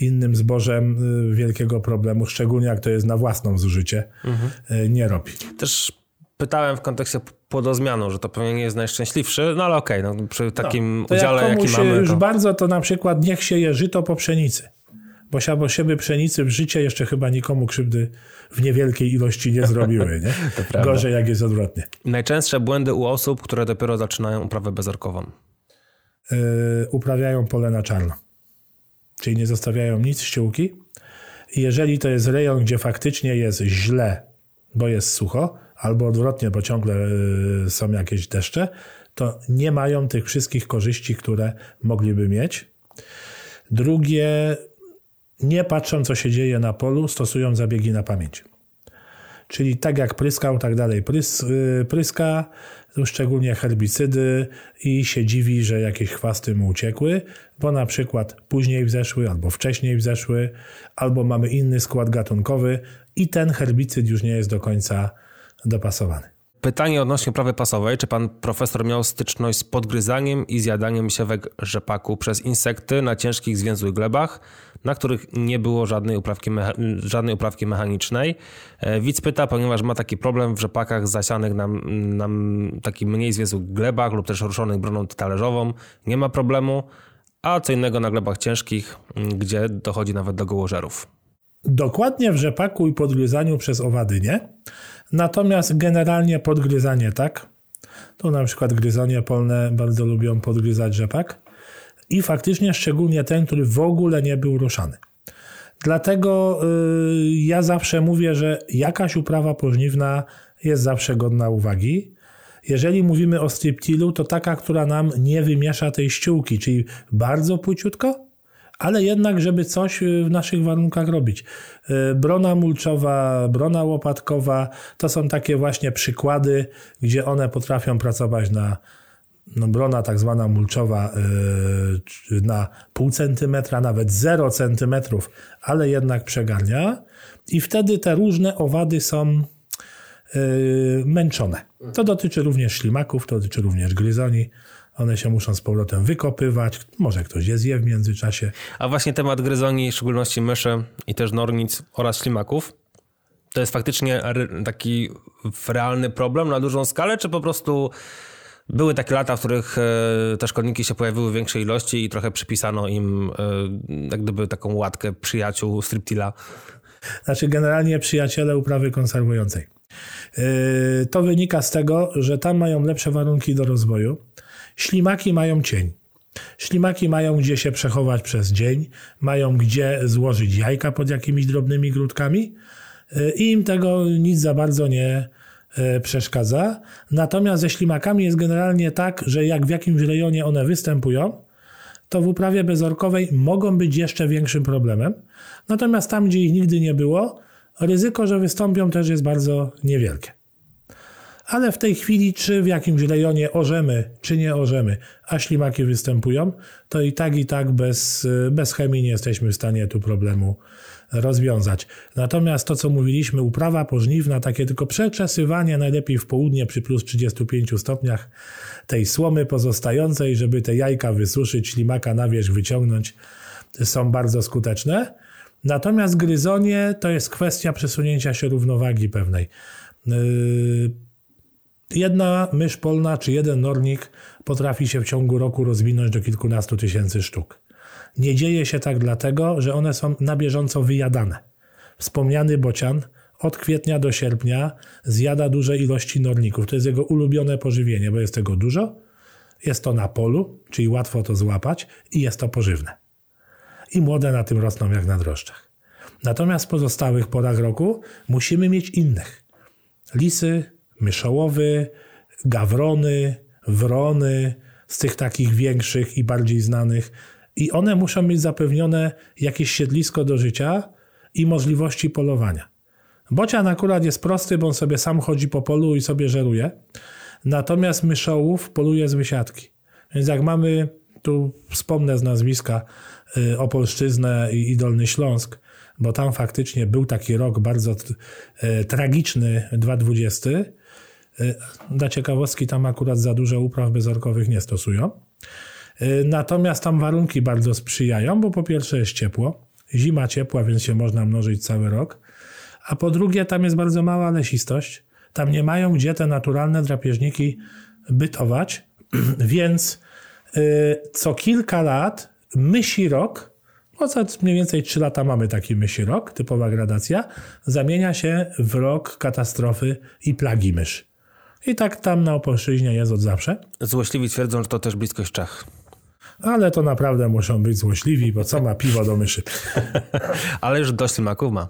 innym zbożem y, wielkiego problemu, szczególnie jak to jest na własną zużycie, mhm. nie robi. Też pytałem w kontekście płodozmianu, że to pewnie nie jest najszczęśliwszy, no ale okej, okay, no, przy takim no, udziale, jak jaki mamy. już bardzo, to na przykład niech się je żyto po pszenicy bo siabo siebie pszenicy w życie jeszcze chyba nikomu krzywdy w niewielkiej ilości nie zrobiły. Nie? Gorzej jak jest odwrotnie. Najczęstsze błędy u osób, które dopiero zaczynają uprawę bezorkową? Yy, uprawiają pole na czarno. Czyli nie zostawiają nic ściółki. I jeżeli to jest rejon, gdzie faktycznie jest źle, bo jest sucho, albo odwrotnie, bo ciągle yy, są jakieś deszcze, to nie mają tych wszystkich korzyści, które mogliby mieć. Drugie, nie patrzą, co się dzieje na polu, stosują zabiegi na pamięć. Czyli tak jak pryskał, tak dalej prys, y, pryska, szczególnie herbicydy i się dziwi, że jakieś chwasty mu uciekły, bo na przykład później wzeszły albo wcześniej wzeszły, albo mamy inny skład gatunkowy i ten herbicyd już nie jest do końca dopasowany. Pytanie odnośnie prawy pasowej. Czy pan profesor miał styczność z podgryzaniem i zjadaniem siewek rzepaku przez insekty na ciężkich, zwięzłych glebach, na których nie było żadnej uprawki, żadnej uprawki mechanicznej? E, widz pyta, ponieważ ma taki problem w rzepakach zasianych na, na takich mniej zwięzłych glebach lub też ruszonych broną talerzową. Nie ma problemu. A co innego na glebach ciężkich, gdzie dochodzi nawet do gołożerów. Dokładnie w rzepaku i podgryzaniu przez owady nie. Natomiast generalnie podgryzanie tak. Tu na przykład gryzonie polne bardzo lubią podgryzać rzepak. I faktycznie szczególnie ten, który w ogóle nie był ruszany. Dlatego yy, ja zawsze mówię, że jakaś uprawa pożniwna jest zawsze godna uwagi. Jeżeli mówimy o striptilu, to taka, która nam nie wymiesza tej ściółki, czyli bardzo płyciutko, ale jednak, żeby coś y, w naszych warunkach robić. Y, brona mulczowa, brona łopatkowa to są takie właśnie przykłady, gdzie one potrafią pracować na no brona tak zwana mulczowa y, na pół centymetra, nawet 0 centymetrów, ale jednak przegarnia i wtedy te różne owady są męczone. To dotyczy również ślimaków, to dotyczy również gryzoni. One się muszą z powrotem wykopywać, może ktoś je zje w międzyczasie. A właśnie temat gryzoni, w szczególności myszy i też nornic oraz ślimaków, to jest faktycznie taki realny problem na dużą skalę, czy po prostu były takie lata, w których e, te szkodniki się pojawiły w większej ilości i trochę przypisano im e, jak gdyby taką łatkę przyjaciół striptila? Znaczy generalnie przyjaciele uprawy konserwującej. E, to wynika z tego, że tam mają lepsze warunki do rozwoju Ślimaki mają cień. Ślimaki mają gdzie się przechować przez dzień, mają gdzie złożyć jajka pod jakimiś drobnymi grudkami e, i im tego nic za bardzo nie e, przeszkadza. Natomiast ze ślimakami jest generalnie tak, że jak w jakimś rejonie one występują, to w uprawie bezorkowej mogą być jeszcze większym problemem. Natomiast tam, gdzie ich nigdy nie było, ryzyko, że wystąpią też jest bardzo niewielkie ale w tej chwili, czy w jakimś rejonie orzemy, czy nie orzemy, a ślimaki występują, to i tak, i tak bez, bez chemii nie jesteśmy w stanie tu problemu rozwiązać. Natomiast to, co mówiliśmy, uprawa pożniwna, takie tylko przeczesywanie, najlepiej w południe przy plus 35 stopniach tej słomy pozostającej, żeby te jajka wysuszyć, ślimaka na wierzch wyciągnąć, są bardzo skuteczne. Natomiast gryzonie to jest kwestia przesunięcia się równowagi pewnej. Yy, Jedna mysz polna czy jeden nornik potrafi się w ciągu roku rozwinąć do kilkunastu tysięcy sztuk. Nie dzieje się tak dlatego, że one są na bieżąco wyjadane. Wspomniany bocian od kwietnia do sierpnia zjada duże ilości norników. To jest jego ulubione pożywienie, bo jest tego dużo, jest to na polu, czyli łatwo to złapać i jest to pożywne. I młode na tym rosną jak na drożdżach. Natomiast w pozostałych porach roku musimy mieć innych. Lisy, myszołowy, gawrony, wrony, z tych takich większych i bardziej znanych. I one muszą mieć zapewnione jakieś siedlisko do życia i możliwości polowania. Bocian akurat jest prosty, bo on sobie sam chodzi po polu i sobie żeruje. Natomiast myszołów poluje z wysiadki. Więc jak mamy, tu wspomnę z nazwiska y, Opolszczyznę i Dolny Śląsk, bo tam faktycznie był taki rok bardzo y, tragiczny 2020. Dla ciekawostki tam akurat za dużo upraw bezorkowych nie stosują. Natomiast tam warunki bardzo sprzyjają, bo po pierwsze jest ciepło, zima ciepła, więc się można mnożyć cały rok. A po drugie, tam jest bardzo mała lesistość. Tam nie mają gdzie te naturalne drapieżniki bytować, więc y, co kilka lat mysi rok, no za mniej więcej 3 lata mamy taki mysi rok, typowa gradacja, zamienia się w rok katastrofy i plagi mysz. I tak tam na Opolszczyźnie jest od zawsze. Złośliwi twierdzą, że to też bliskość Czech. Ale to naprawdę muszą być złośliwi, bo co ma piwo do myszy? Ale już dość smaków ma.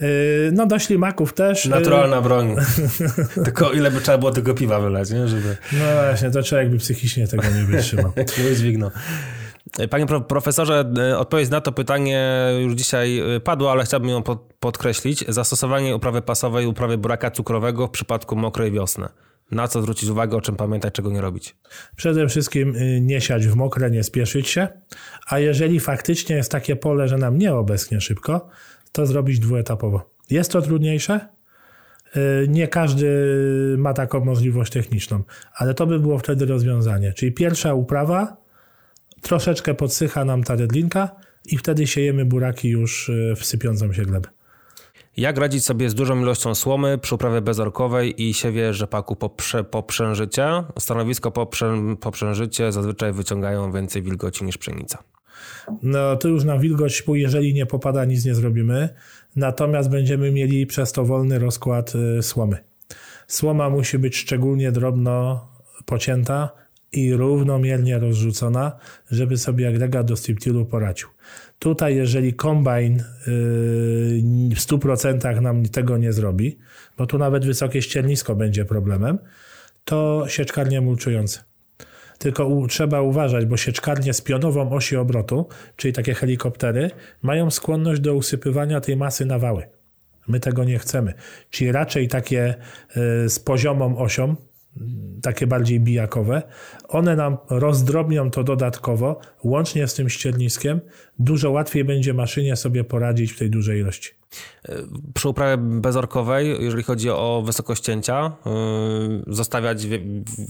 Yy, no do ślimaków też. Yy. Naturalna broń. tylko ile by trzeba było tego piwa wylać, nie? Żeby... No właśnie, to człowiek by psychicznie tego nie wytrzymał. nie dźwignął. Panie profesorze, yy, odpowiedź na to pytanie już dzisiaj padła, ale chciałbym ją podkreślić. Zastosowanie uprawy pasowej, uprawy buraka cukrowego w przypadku mokrej wiosny. Na co zwrócić uwagę, o czym pamiętać, czego nie robić? Przede wszystkim nie siać w mokre, nie spieszyć się. A jeżeli faktycznie jest takie pole, że nam nie obeschnie szybko, to zrobić dwuetapowo. Jest to trudniejsze. Y, nie każdy ma taką możliwość techniczną, ale to by było wtedy rozwiązanie. Czyli pierwsza uprawa, troszeczkę podsycha nam ta redlinka i wtedy siejemy buraki już y, w sypiącą się glebę. Jak radzić sobie z dużą ilością słomy przy uprawie bezorkowej i siewie rzepaku po, prze, po przężycie? Stanowisko po, prze, po przężycie zazwyczaj wyciągają więcej wilgoci niż pszenica. No to już na wilgoć, jeżeli nie popada, nic nie zrobimy. Natomiast będziemy mieli przez to wolny rozkład y, słomy. Słoma musi być szczególnie drobno pocięta i równomiernie rozrzucona, żeby sobie agregat do striptilu poradził. Tutaj, jeżeli kombajn y, w 100% nam tego nie zrobi, bo tu nawet wysokie ściernisko będzie problemem, to sieczkarnie mulczujące. Tylko u, trzeba uważać, bo sieczkarnie z pionową osi obrotu, czyli takie helikoptery, mają skłonność do usypywania tej masy na wały. My tego nie chcemy. Czyli raczej takie y, z poziomą osią, takie bardziej bijakowe, one nam rozdrobnią to dodatkowo, łącznie z tym ścierniskiem, dużo łatwiej będzie maszynie sobie poradzić w tej dużej ilości. Przy uprawie bezorkowej, jeżeli chodzi o wysokość cięcia, yy, zostawiać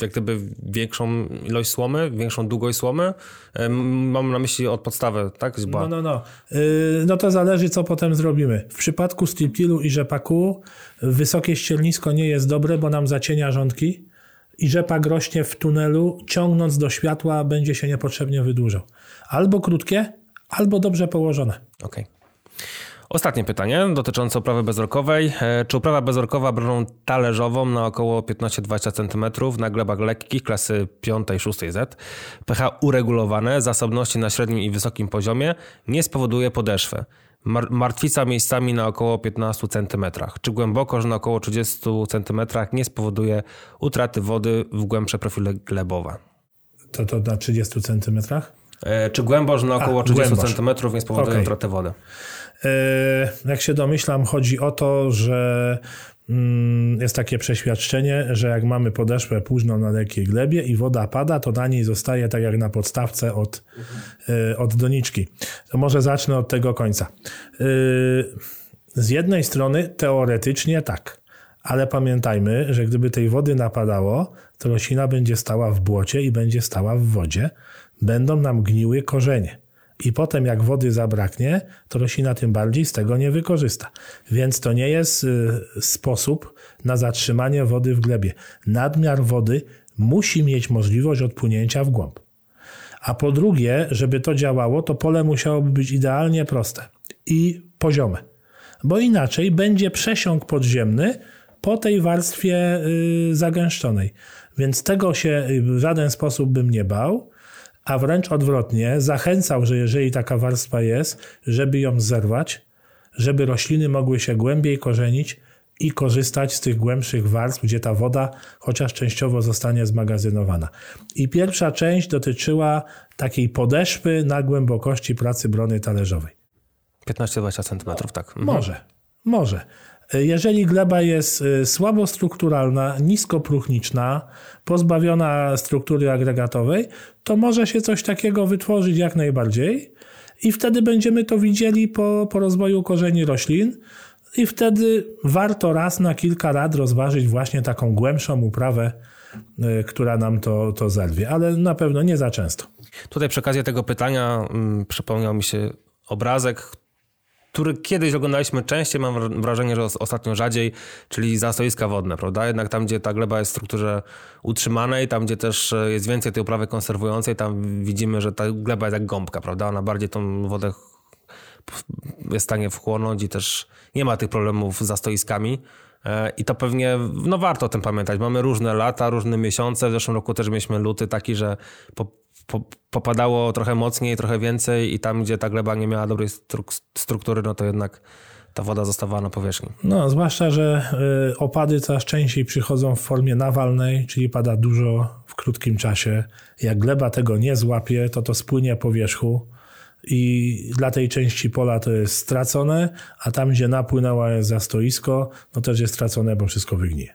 jak gdyby większą ilość słomy, większą długość słomy. Yy, mam na myśli od podstawy, tak? No, no, no. Yy, no to zależy, co potem zrobimy. W przypadku striptilu i rzepaku wysokie ściernisko nie jest dobre, bo nam zacienia rządki i rzepak rośnie w tunelu, ciągnąc do światła, będzie się niepotrzebnie wydłużał. Albo krótkie, albo dobrze położone. Okej. Okay. Ostatnie pytanie dotyczące uprawy bezorkowej. E, czy uprawa bezorkowa broną talerzową na około 15-20 cm na glebach lekkich klasy 5 i 6 Z, pH uregulowane, zasobności na średnim i wysokim poziomie nie spowoduje podeszwy? Martwica miejscami na około 15 cm, czy głębokość na około 30 cm nie spowoduje utraty wody w głębsze profile glebowe. To to na 30 cm? E, czy głębokość na około A, 30 cm nie spowoduje okay. utraty wody? E, jak się domyślam, chodzi o to, że jest takie przeświadczenie, że jak mamy podeszwę późną na lekkiej glebie i woda pada, to na niej zostaje tak jak na podstawce od, mhm. od doniczki. To może zacznę od tego końca. E, z jednej strony teoretycznie tak, ale pamiętajmy, że gdyby tej wody napadało, to roślina będzie stała w błocie i będzie stała w wodzie, będą nam gniły korzenie i potem jak wody zabraknie, to roślina tym bardziej z tego nie wykorzysta. Więc to nie jest y, sposób na zatrzymanie wody w glebie. Nadmiar wody musi mieć możliwość odpłynięcia w głąb. A po drugie, żeby to działało, to pole musiałoby być idealnie proste i poziome. Bo inaczej będzie przesiąk podziemny po tej warstwie y, zagęszczonej. Więc tego się w żaden sposób bym nie bał a wręcz odwrotnie, zachęcał, że jeżeli taka warstwa jest, żeby ją zerwać, żeby rośliny mogły się głębiej korzenić i korzystać z tych głębszych warstw, gdzie ta woda chociaż częściowo zostanie zmagazynowana. I pierwsza część dotyczyła takiej podeszwy na głębokości pracy brony talerzowej. 15-20 cm, tak. Mhm. Może, może. Jeżeli gleba jest słabo strukturalna, nisko próchniczna, pozbawiona struktury agregatowej, to może się coś takiego wytworzyć jak najbardziej i wtedy będziemy to widzieli po, po rozwoju korzeni roślin. I wtedy warto raz na kilka lat rozważyć właśnie taką głębszą uprawę, y, która nam to, to zerwie, ale na pewno nie za często. Tutaj przy okazji tego pytania mm, przypomniał mi się obrazek, który kiedyś oglądaliśmy częściej, mam wrażenie, że ostatnio rzadziej, czyli zastoiska wodne, prawda? Jednak tam, gdzie ta gleba jest w strukturze utrzymanej, tam, gdzie też e, jest więcej tej uprawy konserwującej, tam widzimy, że ta gleba jest jak gąbka, prawda? Ona bardziej tą wodę jest w stanie wchłonąć i też nie ma tych problemów z zastoiskami. E, I to pewnie, no warto o tym pamiętać. Mamy różne lata, różne miesiące. W zeszłym roku też mieliśmy luty taki, że po, popadało trochę mocniej, trochę więcej i tam, gdzie ta gleba nie miała dobrej struktury, no to jednak ta woda zostawała na powierzchni. No, zwłaszcza, że y, opady coraz częściej przychodzą w formie nawalnej, czyli pada dużo w krótkim czasie. Jak gleba tego nie złapie, to to spłynie po wierzchu i dla tej części pola to jest stracone, a tam, gdzie napłynęła jest za stoisko, no też jest stracone, bo wszystko wygnije.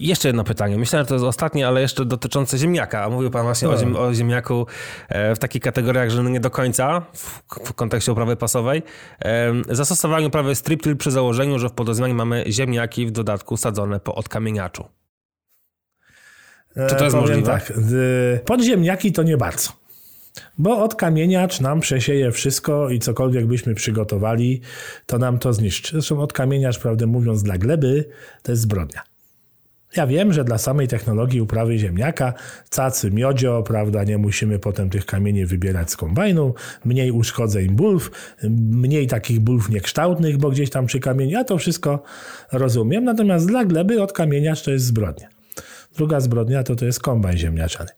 Jeszcze jedno pytanie. Myślę, że to jest ostatnie, ale jeszcze dotyczące ziemniaka. A mówił Pan właśnie o, ziem, o, ziemniaku e, w takich kategoriach, że nie do końca w, w kontekście uprawy pasowej. Zastosowanie uprawy strip przy założeniu, że w podozmianie mamy ziemniaki w dodatku sadzone po odkamieniaczu. Czy to jest e, możliwe? Tak, podziemniaki to nie bardzo. Bo odkamieniacz nam przesieje wszystko i cokolwiek byśmy przygotowali, to nam to zniszczy. Zresztą odkamieniacz, prawdę mówiąc, dla gleby to jest zbrodnia. Ja wiem, że dla samej technologii uprawy ziemniaka, cacy, miodzio, prawda, nie musimy potem tych kamieni wybierać z kombajnu, mniej uszkodzeń bulw, mniej takich bulw niekształtnych, bo gdzieś tam przy kamieniu, ja to wszystko rozumiem, natomiast dla gleby odkamieniacz to jest zbrodnia. Druga zbrodnia to to jest kombajn ziemniaczany.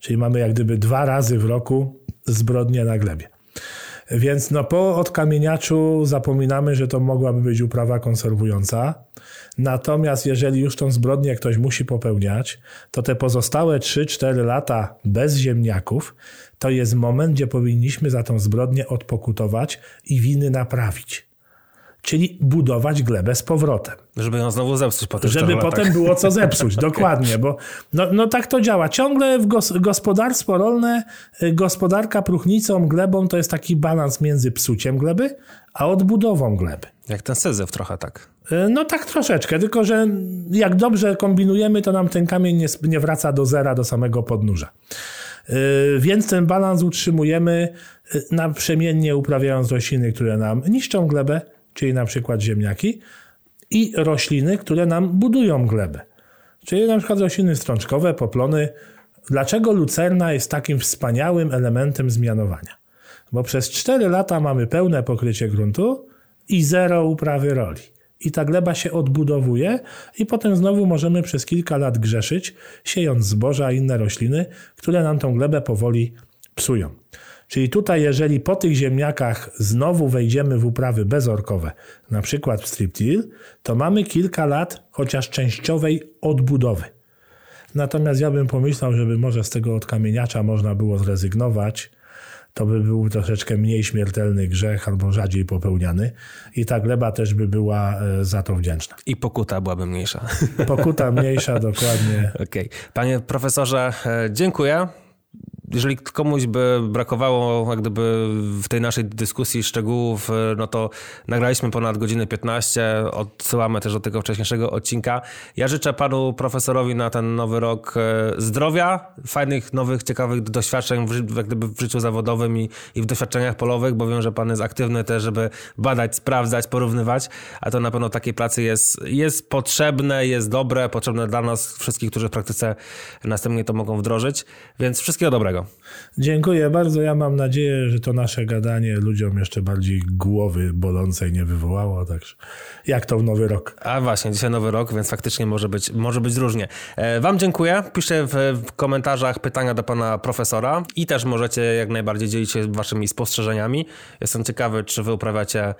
Czyli mamy jak gdyby dwa razy w roku zbrodnię na glebie. Więc no po odkamieniaczu zapominamy, że to mogłaby być uprawa konserwująca. Natomiast jeżeli już tą zbrodnię ktoś musi popełniać, to te pozostałe 3-4 lata bez ziemniaków to jest moment, gdzie powinniśmy za tą zbrodnię odpokutować i winy naprawić czyli budować glebę z powrotem. Żeby ją znowu zepsuć potem. Żeby potem było co zepsuć, dokładnie, bo no, no tak to działa. Ciągle w gos gospodarstwo rolne, y, gospodarka próchnicą, glebą to jest taki balans między psuciem gleby, a odbudową gleby. Jak ten syzyf trochę tak. Y, no tak troszeczkę, tylko że jak dobrze kombinujemy, to nam ten kamień nie, nie wraca do zera, do samego podnóża. Y, więc ten balans utrzymujemy naprzemiennie uprawiając rośliny, które nam niszczą glebę, czyli na przykład ziemniaki, i rośliny, które nam budują glebę. Czyli na przykład rośliny strączkowe, poplony. Dlaczego lucerna jest takim wspaniałym elementem zmianowania? Bo przez 4 lata mamy pełne pokrycie gruntu i zero uprawy roli. I ta gleba się odbudowuje, i potem znowu możemy przez kilka lat grzeszyć, siejąc zboża i inne rośliny, które nam tą glebę powoli psują. Czyli tutaj, jeżeli po tych ziemniakach znowu wejdziemy w uprawy bezorkowe, na przykład w striptil, to mamy kilka lat chociaż częściowej odbudowy. Natomiast ja bym pomyślał, żeby może z tego odkamieniacza można było zrezygnować, to by był troszeczkę mniej śmiertelny grzech albo rzadziej popełniany i ta gleba też by była e, za to wdzięczna. I pokuta byłaby mniejsza. Pokuta mniejsza, dokładnie. Okej. Okay. Panie profesorze, e, dziękuję jeżeli komuś by brakowało jak gdyby w tej naszej dyskusji szczegółów, e, no to nagraliśmy ponad godzinę 15, odsyłamy też do tego wcześniejszego odcinka. Ja życzę panu profesorowi na ten nowy rok e, zdrowia, fajnych, nowych, ciekawych doświadczeń w, jak gdyby w życiu zawodowym i, i w doświadczeniach polowych, bo wiem, że pan jest aktywny też, żeby badać, sprawdzać, porównywać, a to na pewno takiej pracy jest, jest potrzebne, jest dobre, potrzebne dla nas wszystkich, którzy w praktyce następnie to mogą wdrożyć, więc wszystkiego dobrego. Dziękuję bardzo. Ja mam nadzieję, że to nasze gadanie ludziom jeszcze bardziej głowy bolącej nie wywołało. Także jak to w nowy rok? A właśnie, dzisiaj nowy rok, więc faktycznie może być, może być różnie. E, wam dziękuję. Piszcie w komentarzach pytania do pana profesora i też możecie jak najbardziej dzielić się waszymi spostrzeżeniami. Jestem ciekawy, czy wy uprawiacie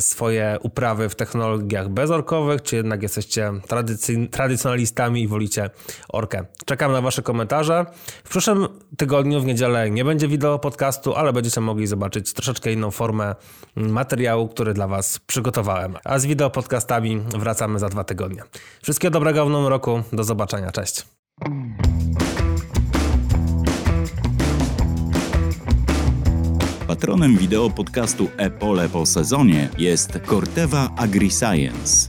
swoje uprawy w technologiach bezorkowych, czy jednak jesteście tradycy- tradycjonalistami i wolicie orkę. Czekam na wasze komentarze. W przyszłym tygodniu, w niedzielę nie będzie wideo podcastu, ale będziecie mogli zobaczyć troszeczkę inną formę materiału, który dla Was przygotowałem. A z wideo podcastami wracamy za dwa tygodnie. Wszystkiego dobrego w nowym roku. Do zobaczenia. Cześć. Patronem wideo podcastu Epole po sezonie jest Corteva AgriScience